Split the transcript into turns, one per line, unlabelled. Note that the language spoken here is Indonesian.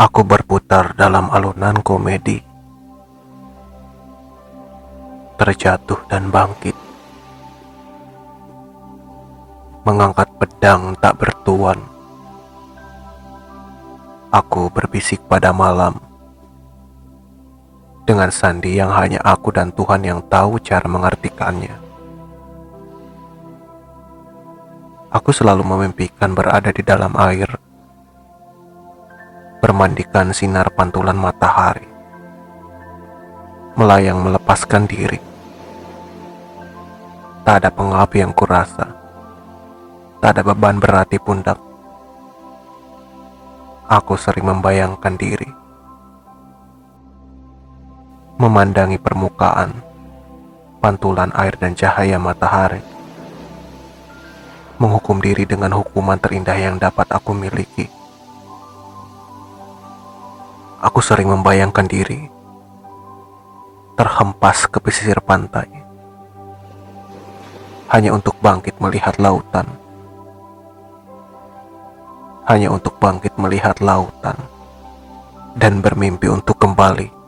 Aku berputar dalam alunan komedi, terjatuh dan bangkit, mengangkat pedang tak bertuan. Aku berbisik pada malam dengan sandi yang hanya aku dan Tuhan yang tahu cara mengartikannya. Aku selalu memimpikan berada di dalam air bermandikan sinar pantulan matahari, melayang melepaskan diri. Tak ada pengap yang kurasa, tak ada beban berat di pundak. Aku sering membayangkan diri, memandangi permukaan, pantulan air dan cahaya matahari, menghukum diri dengan hukuman terindah yang dapat aku miliki Aku sering membayangkan diri terhempas ke pesisir pantai hanya untuk bangkit melihat lautan. Hanya untuk bangkit melihat lautan dan bermimpi untuk kembali